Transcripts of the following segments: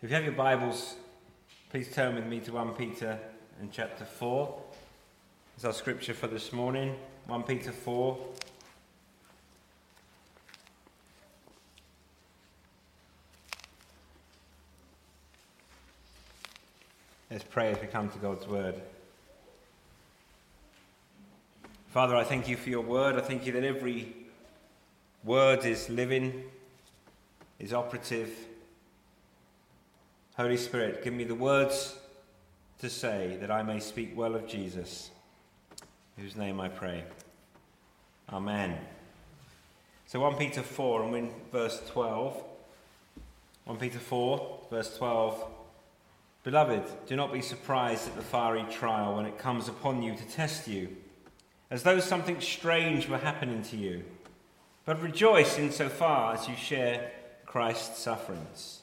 If you have your Bibles, please turn with me to 1 Peter and chapter 4. It's our scripture for this morning. 1 Peter 4. Let's pray as we come to God's word. Father, I thank you for your word. I thank you that every word is living, is operative. Holy Spirit, give me the words to say that I may speak well of Jesus, whose name I pray. Amen. So 1 Peter 4 and in verse 12. 1 Peter 4, verse 12. Beloved, do not be surprised at the fiery trial when it comes upon you to test you, as though something strange were happening to you. But rejoice insofar as you share Christ's sufferings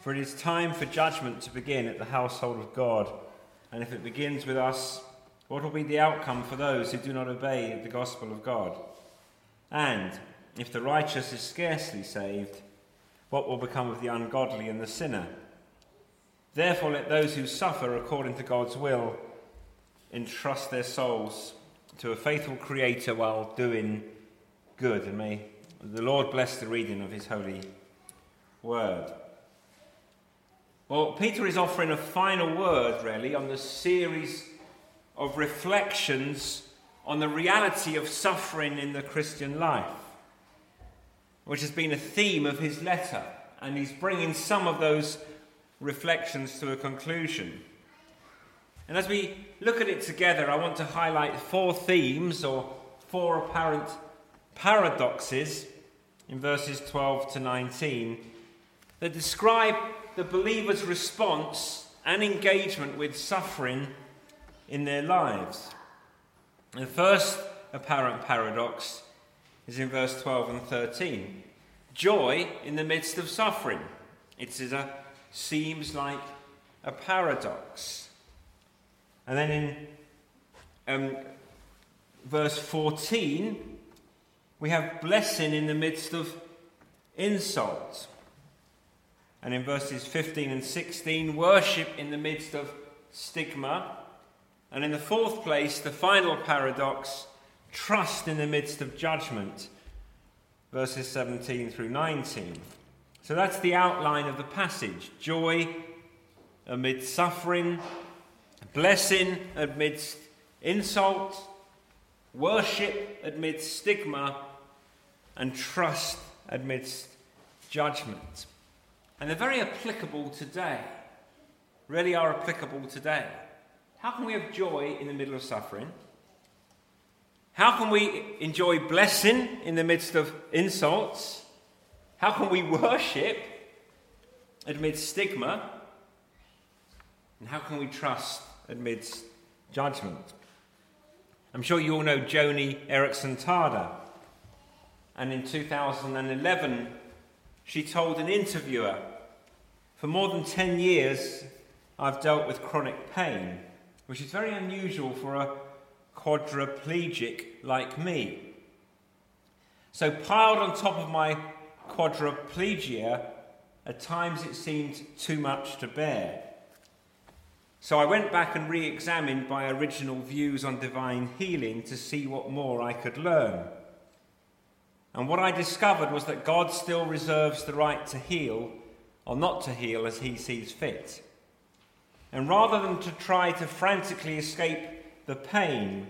For it is time for judgment to begin at the household of God. And if it begins with us, what will be the outcome for those who do not obey the gospel of God? And if the righteous is scarcely saved, what will become of the ungodly and the sinner? Therefore, let those who suffer according to God's will entrust their souls to a faithful Creator while doing good. And may the Lord bless the reading of His holy word. Well, Peter is offering a final word, really, on the series of reflections on the reality of suffering in the Christian life, which has been a theme of his letter. And he's bringing some of those reflections to a conclusion. And as we look at it together, I want to highlight four themes or four apparent paradoxes in verses 12 to 19 that describe the believer's response and engagement with suffering in their lives. The first apparent paradox is in verse 12 and 13 joy in the midst of suffering. It is a, seems like a paradox. And then in um, verse 14, we have blessing in the midst of insult. And in verses 15 and 16, worship in the midst of stigma. And in the fourth place, the final paradox, trust in the midst of judgment. Verses 17 through 19. So that's the outline of the passage joy amid suffering, blessing amidst insult, worship amidst stigma, and trust amidst judgment. And they're very applicable today. Really are applicable today. How can we have joy in the middle of suffering? How can we enjoy blessing in the midst of insults? How can we worship amidst stigma? And how can we trust amidst judgment? I'm sure you all know Joni Eareckson Tada. And in 2011, she told an interviewer, For more than 10 years, I've dealt with chronic pain, which is very unusual for a quadriplegic like me. So, piled on top of my quadriplegia, at times it seemed too much to bear. So I went back and re examined my original views on divine healing to see what more I could learn. And what I discovered was that God still reserves the right to heal or not to heal as he sees fit. And rather than to try to frantically escape the pain,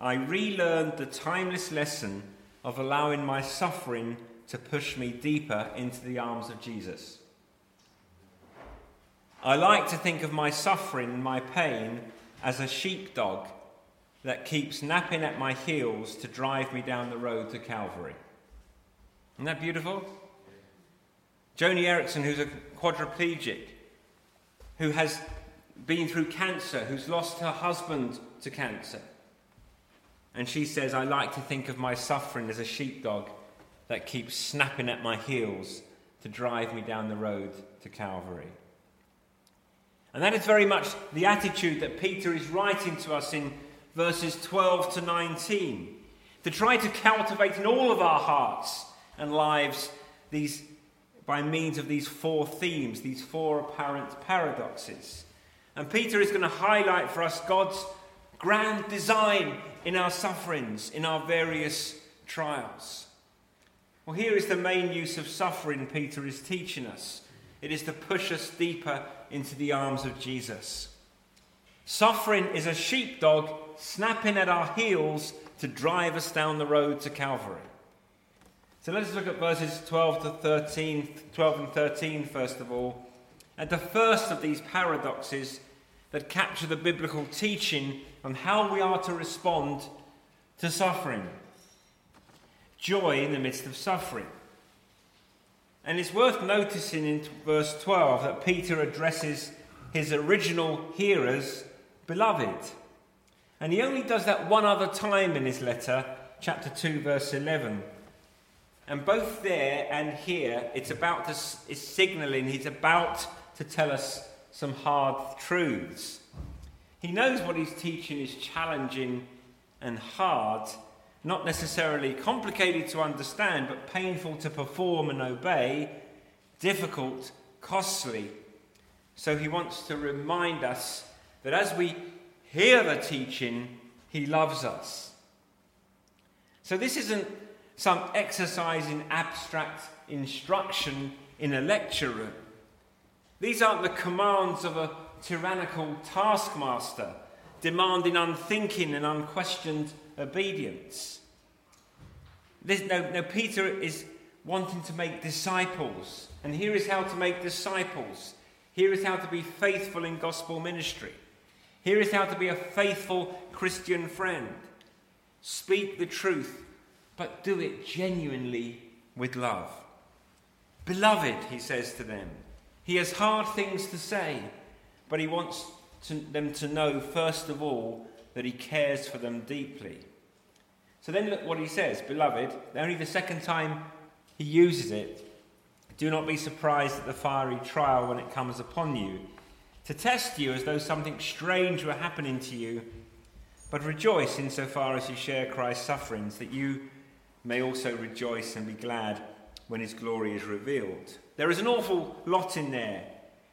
I relearned the timeless lesson of allowing my suffering to push me deeper into the arms of Jesus. I like to think of my suffering my pain as a sheepdog that keeps napping at my heels to drive me down the road to Calvary. Isn't that beautiful? Joni Eareckson, who's a quadriplegic, who has been through cancer, who's lost her husband to cancer. And she says, I like to think of my suffering as a sheepdog that keeps snapping at my heels to drive me down the road to Calvary. And that is very much the attitude that Peter is writing to us in verses 12 to 19. To try to cultivate in all of our hearts and lives these by means of these four themes, these four apparent paradoxes. And Peter is going to highlight for us God's grand design in our sufferings, in our various trials. Well, here is the main use of suffering Peter is teaching us it is to push us deeper into the arms of Jesus. Suffering is a sheepdog snapping at our heels to drive us down the road to Calvary. So let us look at verses 12 to 13, 12 and 13 first of all. At the first of these paradoxes that capture the biblical teaching on how we are to respond to suffering. Joy in the midst of suffering. And it's worth noticing in verse 12 that Peter addresses his original hearers, beloved. And he only does that one other time in his letter, chapter 2, verse 11. And both there and here, it's about to, it's signaling he's about to tell us some hard truths. He knows what he's teaching is challenging and hard, not necessarily complicated to understand, but painful to perform and obey, difficult, costly. So he wants to remind us that as we hear the teaching, he loves us. So this isn't some exercise in abstract instruction in a lecture room. These aren't the commands of a tyrannical taskmaster demanding unthinking and unquestioned obedience. This, no, no, Peter is wanting to make disciples, and here is how to make disciples. Here is how to be faithful in gospel ministry. Here is how to be a faithful Christian friend. Speak the truth but do it genuinely with love. Beloved, he says to them, he has hard things to say, but he wants to, them to know, first of all, that he cares for them deeply. So then look what he says Beloved, only the second time he uses it. Do not be surprised at the fiery trial when it comes upon you, to test you as though something strange were happening to you. But rejoice insofar as you share Christ's sufferings, that you may also rejoice and be glad when his glory is revealed. There is an awful lot in there.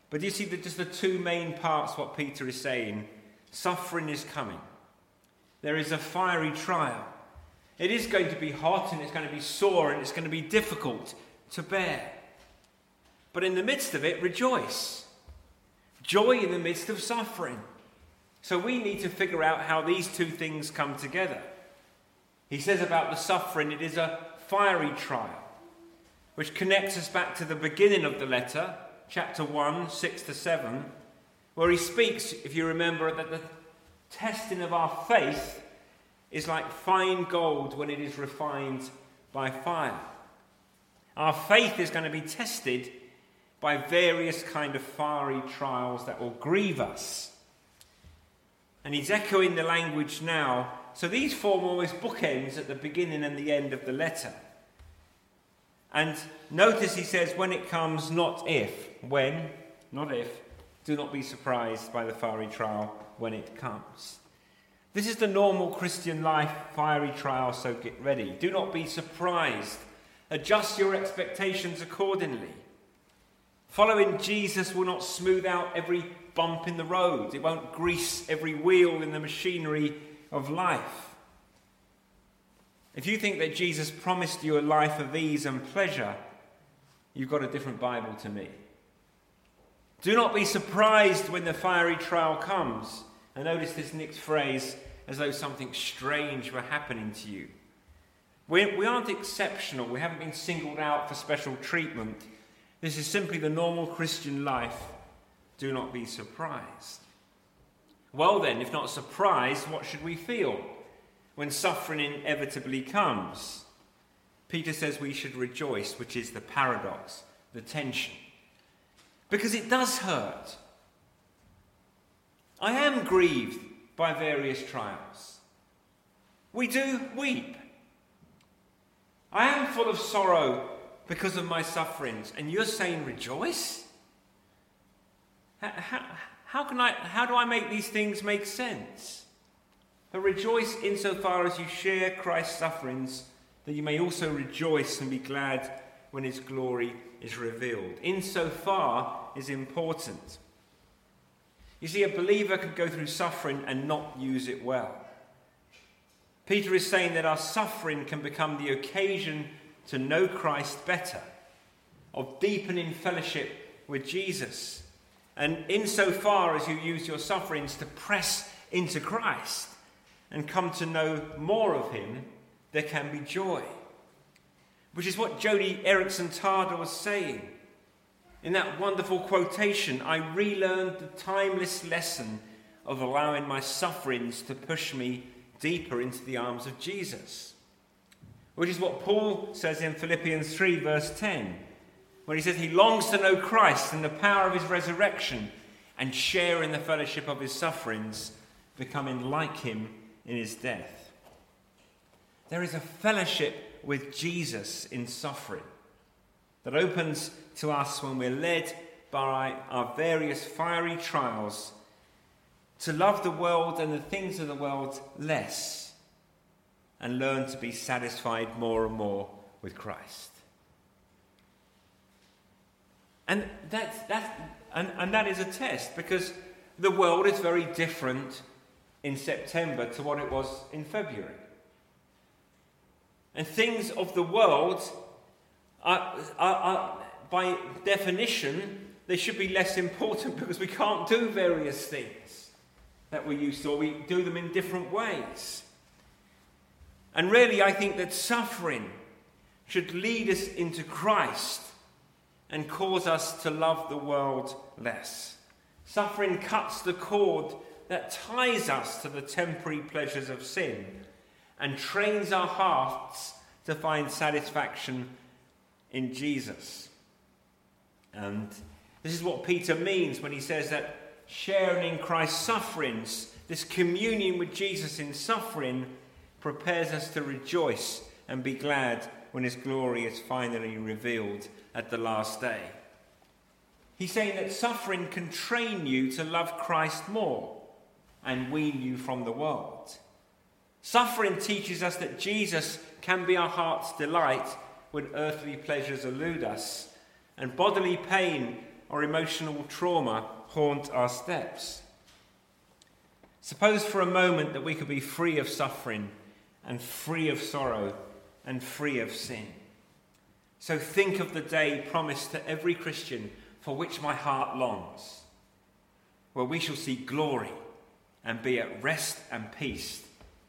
But you see that just the two main parts what Peter is saying suffering is coming. There is a fiery trial. It is going to be hot and it's going to be sore and it's going to be difficult to bear. But in the midst of it, rejoice. Joy in the midst of suffering. So we need to figure out how these two things come together. He says about the suffering, it is a fiery trial, which connects us back to the beginning of the letter, chapter 1, 6 to 7, where he speaks, if you remember, that the testing of our faith is like fine gold when it is refined by fire. Our faith is going to be tested by various kind of fiery trials that will grieve us. And he's echoing the language now so these form almost bookends at the beginning and the end of the letter. And notice he says, when it comes, not if. When, not if. Do not be surprised by the fiery trial when it comes. This is the normal Christian life fiery trial, so get ready. Do not be surprised. Adjust your expectations accordingly. Following Jesus will not smooth out every bump in the road, it won't grease every wheel in the machinery of life. If you think that Jesus promised you a life of ease and pleasure, you've got a different Bible to me. Do not be surprised when the fiery trial comes. And notice this next phrase as though something strange were happening to you. We, we aren't exceptional, we haven't been singled out for special treatment. This is simply the normal Christian life. Do not be surprised. Well, then, if not surprised, what should we feel when suffering inevitably comes? Peter says we should rejoice, which is the paradox, the tension. Because it does hurt. I am grieved by various trials. We do weep. I am full of sorrow because of my sufferings. And you're saying rejoice? How, how, can I, how do I make these things make sense? But rejoice insofar as you share Christ's sufferings, that you may also rejoice and be glad when his glory is revealed. Insofar is important. You see, a believer can go through suffering and not use it well. Peter is saying that our suffering can become the occasion to know Christ better, of deepening fellowship with Jesus. And insofar as you use your sufferings to press into Christ and come to know more of Him, there can be joy. Which is what Jody Eareckson Tada was saying. In that wonderful quotation, I relearned the timeless lesson of allowing my sufferings to push me deeper into the arms of Jesus. Which is what Paul says in Philippians 3, verse 10, where he says he longs to know Christ and the power of his resurrection and share in the fellowship of his sufferings, becoming like him in his death. There is a fellowship with Jesus in suffering that opens to us when we're led by our various fiery trials to love the world and the things of the world less and learn to be satisfied more and more with Christ. And, that's, that's, and, and that is a test because the world is very different in September to what it was in February. And things of the world are, are, are, by definition, they should be less important because we can't do various things that we used to, or we do them in different ways. And really, I think that suffering should lead us into Christ and cause us to love the world less. Suffering cuts the cord that ties us to the temporary pleasures of sin and trains our hearts to find satisfaction in Jesus. And this is what Peter means when he says that sharing in Christ's sufferings, this communion with Jesus in suffering, prepares us to rejoice and be glad when his glory is finally revealed at the last day. He's saying that suffering can train you to love Christ more and wean you from the world. Suffering teaches us that Jesus can be our heart's delight when earthly pleasures elude us and bodily pain or emotional trauma haunt our steps. Suppose for a moment that we could be free of suffering and free of sorrow and free of sin. So think of the day promised to every Christian for which my heart longs, where we shall see glory and be at rest and peace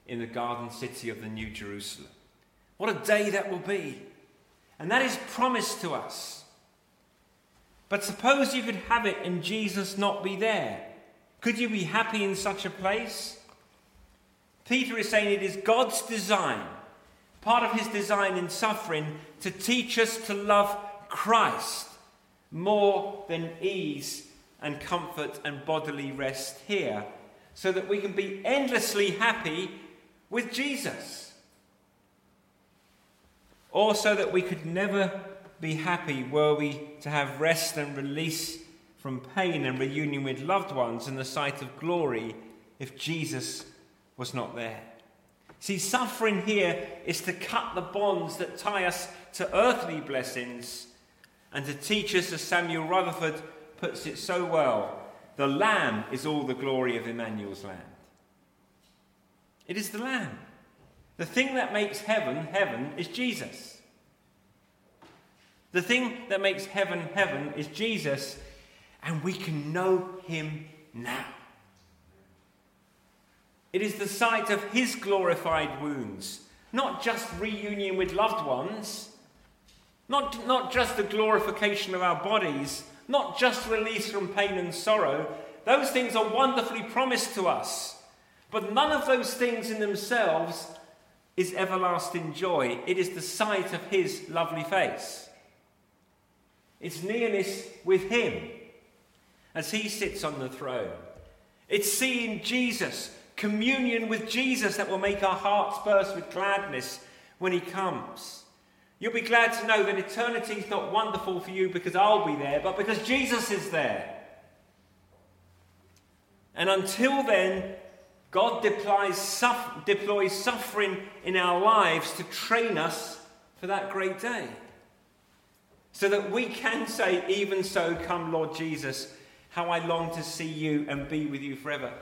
in the garden city of the New Jerusalem. What a day that will be! And that is promised to us. But suppose you could have it and Jesus not be there. Could you be happy in such a place? Peter is saying it is God's design, part of his design in suffering, to teach us to love Christ more than ease and comfort and bodily rest here, so that we can be endlessly happy with Jesus. Or so that we could never be happy were we to have rest and release from pain and reunion with loved ones in the sight of glory if Jesus was not there. See, suffering here is to cut the bonds that tie us to earthly blessings and to teach us, as Samuel Rutherford puts it so well, the Lamb is all the glory of Emmanuel's land. It is the Lamb. The thing that makes heaven heaven is Jesus. The thing that makes heaven heaven is Jesus, and we can know him now. It is the sight of his glorified wounds, not just reunion with loved ones, not, not just the glorification of our bodies, not just release from pain and sorrow. Those things are wonderfully promised to us. But none of those things in themselves is everlasting joy. It is the sight of his lovely face. It's nearness with him as he sits on the throne. It's seeing Jesus, communion with Jesus that will make our hearts burst with gladness when He comes. You'll be glad to know that eternity is not wonderful for you because I'll be there, but because Jesus is there. And until then, God deploys, deploys suffering in our lives to train us for that great day. So that we can say, Even so, come, Lord Jesus, how I long to see you and be with you forever.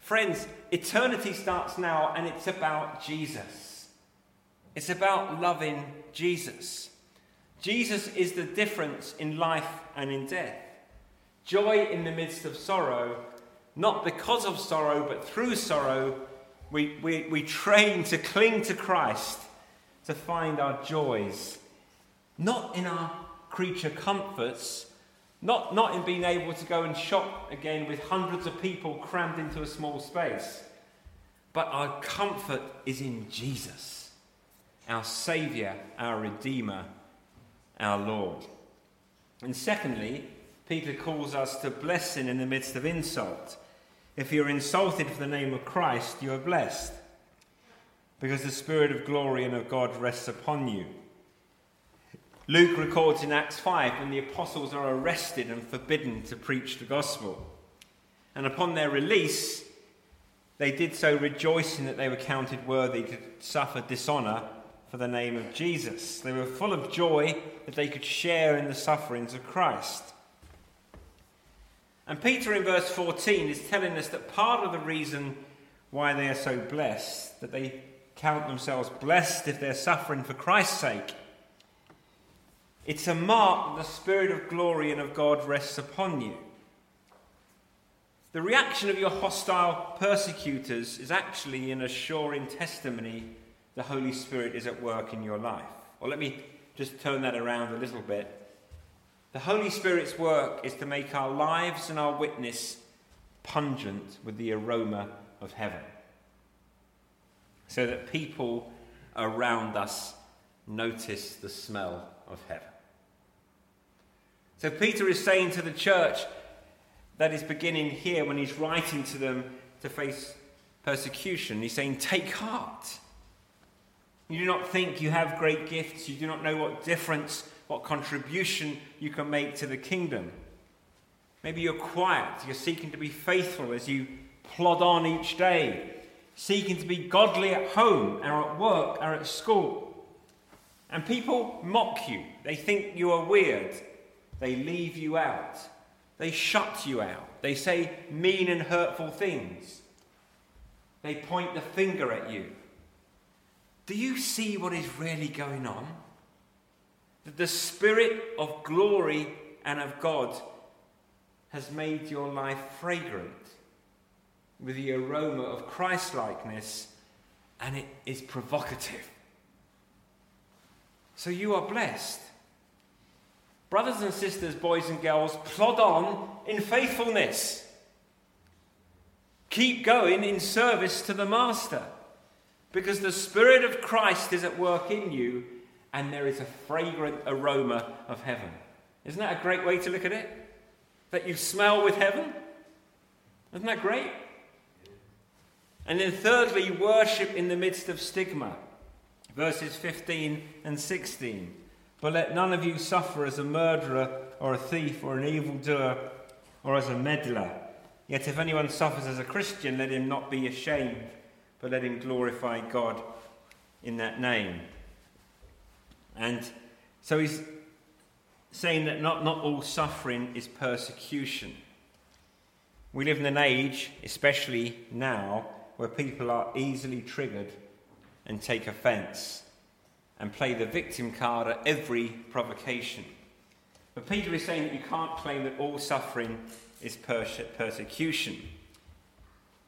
Friends, eternity starts now and it's about Jesus. It's about loving Jesus. Jesus is the difference in life and in death. Joy in the midst of sorrow, not because of sorrow, but through sorrow, we, we, we train to cling to Christ to find our joys, not in our creature comforts, not, not in being able to go and shop again with hundreds of people crammed into a small space, but our comfort is in Jesus, our Saviour, our Redeemer, our Lord. And secondly, Peter calls us to blessing in the midst of insult. If you're insulted for the name of Christ, you are blessed, because the Spirit of glory and of God rests upon you. Luke records in Acts 5 when the apostles are arrested and forbidden to preach the gospel. And upon their release, they did so rejoicing that they were counted worthy to suffer dishonour for the name of Jesus. They were full of joy that they could share in the sufferings of Christ. And Peter in verse 14 is telling us that part of the reason why they are so blessed, that they count themselves blessed if they're suffering for Christ's sake, it's a mark that the Spirit of glory and of God rests upon you. The reaction of your hostile persecutors is actually an assuring testimony the Holy Spirit is at work in your life. Or let me just turn that around a little bit. The Holy Spirit's work is to make our lives and our witness pungent with the aroma of heaven, so that people around us notice the smell of heaven. So Peter is saying to the church that is beginning here when he's writing to them to face persecution, he's saying, Take heart. You do not think you have great gifts, you do not know what difference, what contribution you can make to the kingdom. Maybe you're quiet, you're seeking to be faithful as you plod on each day, seeking to be godly at home or at work or at school. And people mock you. They think you are weird. They leave you out. They shut you out. They say mean and hurtful things. They point the finger at you. Do you see what is really going on? That the Spirit of glory and of God has made your life fragrant with the aroma of Christlikeness, and it is provocative. So you are blessed. Brothers and sisters, boys and girls, plod on in faithfulness. Keep going in service to the Master because the Spirit of Christ is at work in you and there is a fragrant aroma of heaven. Isn't that a great way to look at it? That you smell with heaven? Isn't that great? And then, thirdly, worship in the midst of stigma verses 15 and 16. But let none of you suffer as a murderer or a thief or an evildoer or as a meddler. Yet if anyone suffers as a Christian, let him not be ashamed, but let him glorify God in that name. And so he's saying that not, not all suffering is persecution. We live in an age, especially now, where people are easily triggered and take offence and play the victim card at every provocation. But Peter is saying that you can't claim that all suffering is persecution.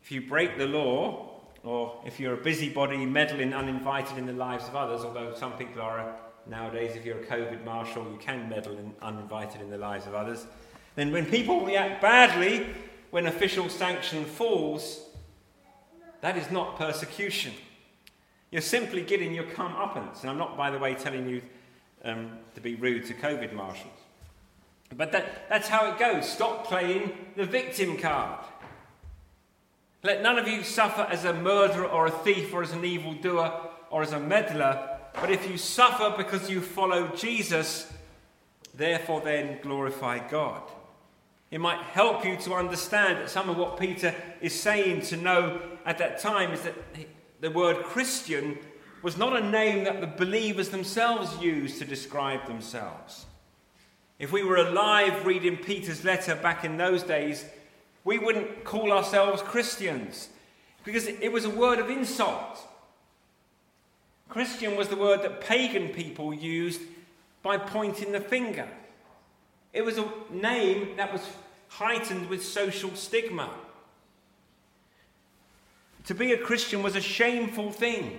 If you break the law, or if you're a busybody meddling uninvited in the lives of others, although some people are nowadays, if you're a COVID marshal, you can meddle in, uninvited in the lives of others, then when people react badly, when official sanction falls, that is not persecution. You're simply getting your comeuppance. And I'm not, by the way, telling you um, to be rude to COVID marshals. But that, that's how it goes. Stop playing the victim card. Let none of you suffer as a murderer or a thief or as an evildoer or as a meddler, but if you suffer because you follow Jesus, therefore then glorify God. It might help you to understand that some of what Peter is saying to know at that time is that the word Christian was not a name that the believers themselves used to describe themselves. If we were alive reading Peter's letter back in those days, we wouldn't call ourselves Christians because it was a word of insult. Christian was the word that pagan people used by pointing the finger. It was a name that was heightened with social stigma. To be a Christian was a shameful thing.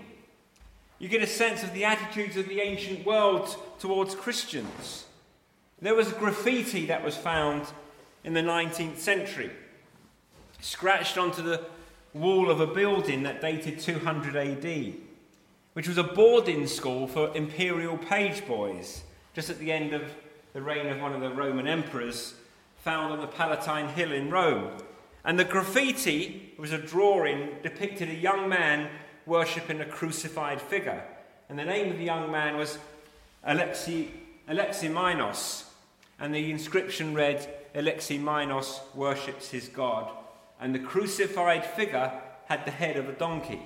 You get a sense of the attitudes of the ancient world towards Christians. There was graffiti that was found in the 19th century, scratched onto the wall of a building that dated 200 AD, which was a boarding school for imperial page boys, just at the end of the reign of one of the Roman emperors, found on the Palatine Hill in Rome. And the graffiti was a drawing depicted a young man worshipping a crucified figure. And the name of the young man was Alexi, Alexamenos. And the inscription read, Alexamenos worships his God. And the crucified figure had the head of a donkey.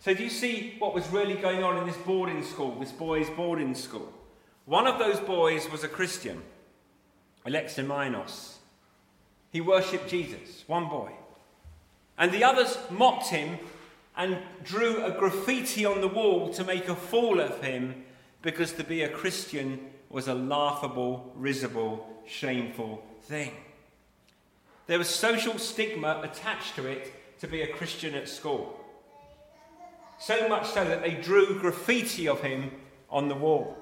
So, do you see what was really going on in this boarding school, this boys' boarding school? One of those boys was a Christian, Alexamenos. He worshipped Jesus, one boy. And the others mocked him and drew a graffiti on the wall to make a fool of him because to be a Christian was a laughable, risible, shameful thing. There was social stigma attached to it to be a Christian at school. So much so that they drew graffiti of him on the wall.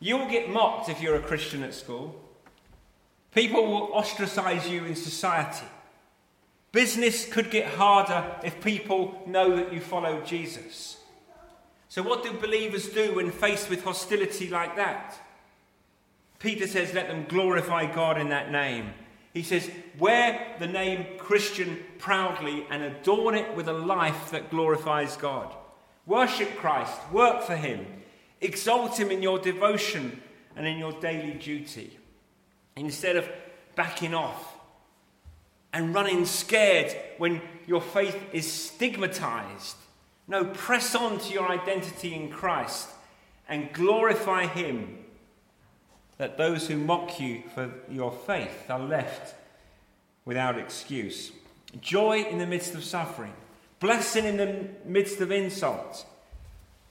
You'll get mocked if you're a Christian at school. People will ostracize you in society. Business could get harder if people know that you follow Jesus. So, what do believers do when faced with hostility like that? Peter says, Let them glorify God in that name. He says, Wear the name Christian proudly and adorn it with a life that glorifies God. Worship Christ, work for Him, exalt Him in your devotion and in your daily duty. Instead of backing off and running scared when your faith is stigmatized. No, press on to your identity in Christ and glorify Him that those who mock you for your faith are left without excuse. Joy in the midst of suffering, blessing in the midst of insult,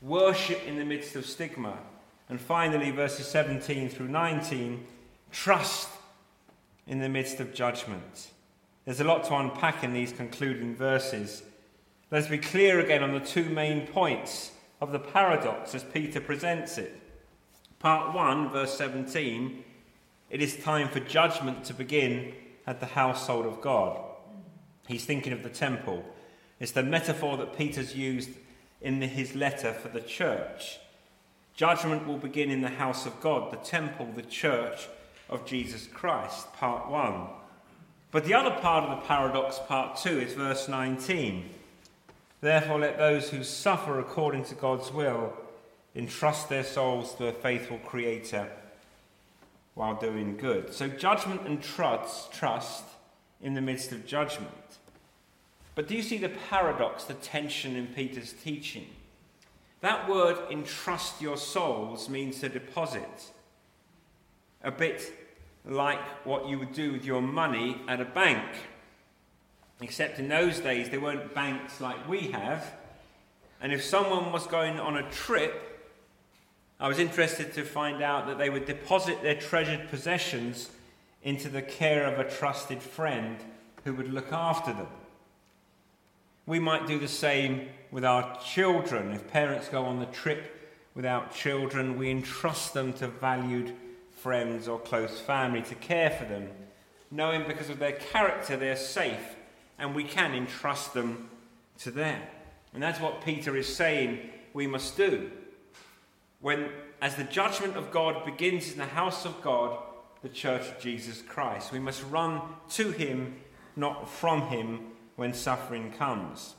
worship in the midst of stigma. And finally, verses 17 through 19 trust in the midst of judgment. There's a lot to unpack in these concluding verses. Let's be clear again on the two main points of the paradox as Peter presents it. Part 1, verse 17 it is time for judgment to begin at the household of God. He's thinking of the temple. It's the metaphor that Peter's used in his letter for the church. Judgment will begin in the house of God, the temple, the church, of Jesus Christ, part 1. But the other part of the paradox, part 2, is verse 19. Therefore, let those who suffer according to God's will entrust their souls to a faithful Creator while doing good. So, judgment and trust, trust in the midst of judgment. But do you see the paradox, the tension in Peter's teaching? That word, entrust your souls, means to deposit. A bit like what you would do with your money at a bank. Except in those days, there weren't banks like we have. And if someone was going on a trip, I was interested to find out that they would deposit their treasured possessions into the care of a trusted friend who would look after them. We might do the same with our children. If parents go on the trip without children, we entrust them to valued friends or close family to care for them, knowing because of their character they're safe and we can entrust them to them. And that's what Peter is saying we must do. When, as the judgment of God begins in the house of God, the church of Jesus Christ, we must run to him not from him when suffering comes.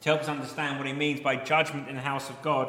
To help us understand what he means by judgment in the house of God,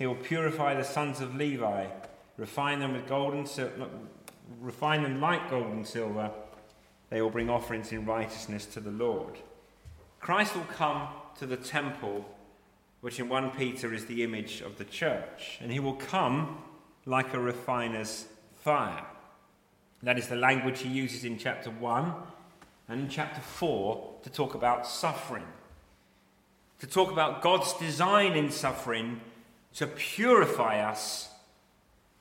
He will purify the sons of Levi, refine them with gold and silver, refine them like gold and silver. They will bring offerings in righteousness to the Lord. Christ will come to the temple, which in 1 Peter is the image of the church, and he will come like a refiner's fire. That is the language he uses in chapter 1 and in chapter 4 to talk about suffering. To talk about God's design in suffering to purify us,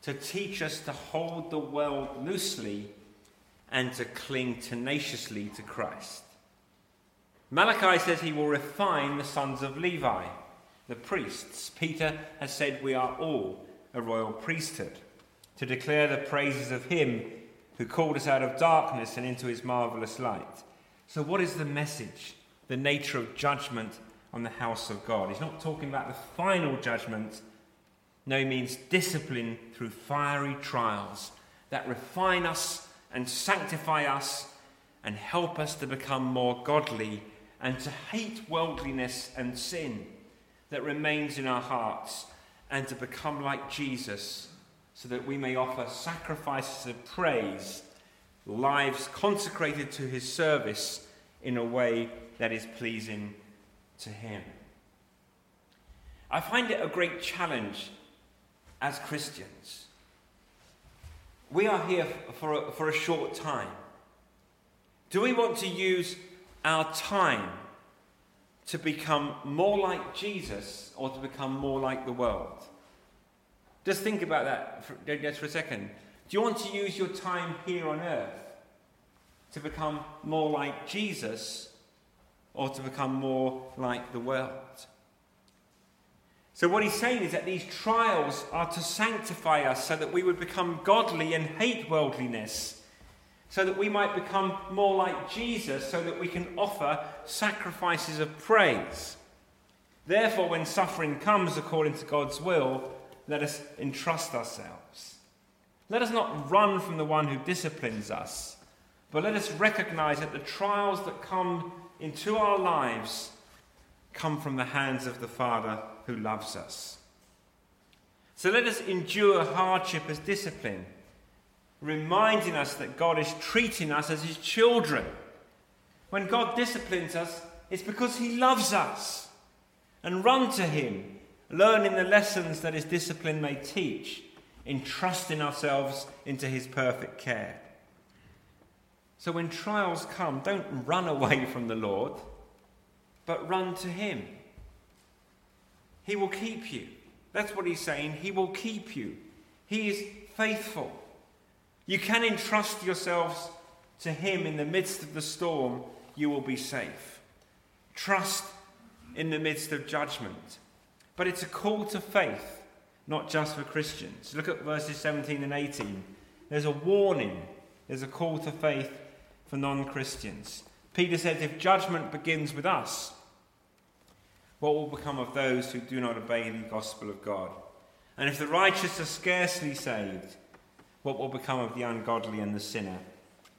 to teach us to hold the world loosely, and to cling tenaciously to Christ. Malachi says he will refine the sons of Levi, the priests. Peter has said we are all a royal priesthood, to declare the praises of him who called us out of darkness and into his marvelous light. So, what is the message, the nature of judgment on the house of God? He's not talking about the final judgment, no means discipline through fiery trials that refine us and sanctify us and help us to become more godly and to hate worldliness and sin that remains in our hearts and to become like Jesus so that we may offer sacrifices of praise, lives consecrated to his service in a way that is pleasing to him. I find it a great challenge as Christians. We are here for a, for a short time. Do we want to use our time to become more like Jesus or to become more like the world? Just think about that for, just for a second. Do you want to use your time here on earth to become more like Jesus or to become more like the world? So, what he's saying is that these trials are to sanctify us so that we would become godly and hate worldliness, so that we might become more like Jesus, so that we can offer sacrifices of praise. Therefore, when suffering comes according to God's will, let us entrust ourselves. Let us not run from the one who disciplines us, but let us recognize that the trials that come into our lives come from the hands of the Father who loves us. So let us endure hardship as discipline, reminding us that God is treating us as his children. When God disciplines us, it's because he loves us. And run to him learning the lessons that his discipline may teach, entrusting ourselves into his perfect care. So when trials come, don't run away from the Lord, but run to him. He will keep you. That's what he's saying. He will keep you. He is faithful. You can entrust yourselves to him in the midst of the storm, you will be safe. Trust in the midst of judgment. But it's a call to faith, not just for Christians. Look at verses 17 and 18. There's a warning, there's a call to faith for non Christians. Peter says, If judgment begins with us, what will become of those who do not obey the gospel of God? And if the righteous are scarcely saved, what will become of the ungodly and the sinner?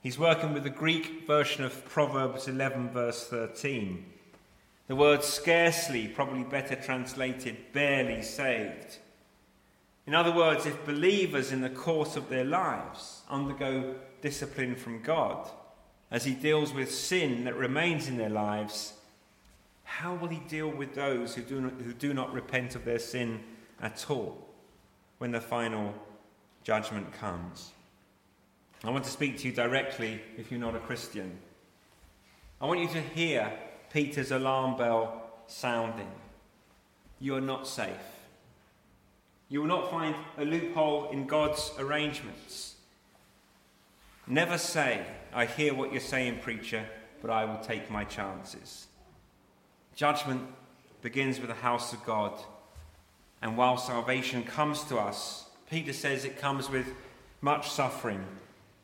He's working with the Greek version of Proverbs 11, verse 13. The word scarcely, probably better translated, barely saved. In other words, if believers in the course of their lives undergo discipline from God as He deals with sin that remains in their lives, how will He deal with those who do not, who do not repent of their sin at all when the final judgment comes? I want to speak to you directly if you're not a Christian. I want you to hear Peter's alarm bell sounding. You are not safe. You will not find a loophole in God's arrangements. Never say, I hear what you're saying, preacher, but I will take my chances. Judgment begins with the house of God. And while salvation comes to us, Peter says it comes with much suffering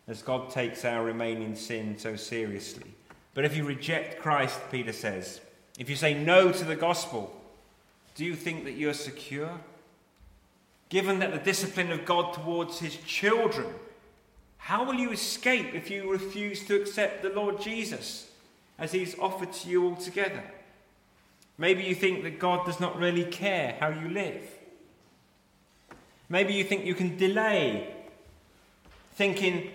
as God takes our remaining sin so seriously. But if you reject Christ, Peter says, if you say no to the gospel, do you think that you're secure? Given that the discipline of God towards his children how will you escape if you refuse to accept the Lord Jesus as he's offered to you altogether? Maybe you think that God does not really care how you live. Maybe you think you can delay thinking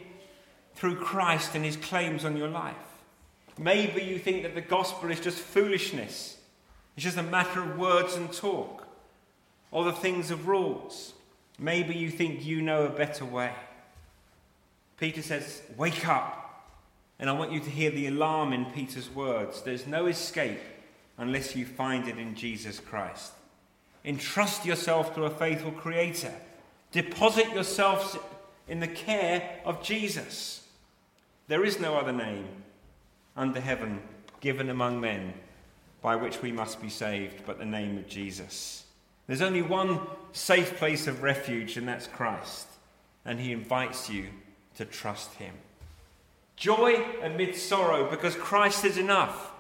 through Christ and his claims on your life. Maybe you think that the gospel is just foolishness. It's just a matter of words and talk, or the things of rules. Maybe you think you know a better way. Peter says, Wake up. And I want you to hear the alarm in Peter's words. There's no escape unless you find it in Jesus Christ. Entrust yourself to a faithful Creator. Deposit yourselves in the care of Jesus. There is no other name under heaven given among men by which we must be saved but the name of Jesus. There's only one safe place of refuge, and that's Christ. And He invites you to trust Him. Joy amidst sorrow because Christ is enough.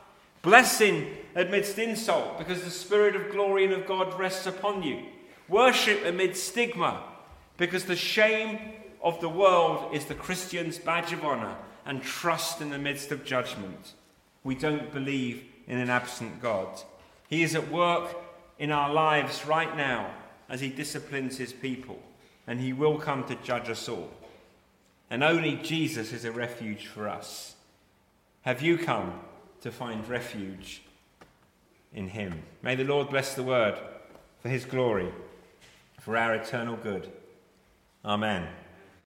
Blessing amidst insult because the Spirit of glory and of God rests upon you. Worship amidst stigma because the shame of the world is the Christian's badge of honour and trust in the midst of judgment. We don't believe in an absent God. He is at work in our lives right now as He disciplines His people, and He will come to judge us all and only Jesus is a refuge for us. Have you come to find refuge in him? May the Lord bless the word for his glory, for our eternal good. Amen.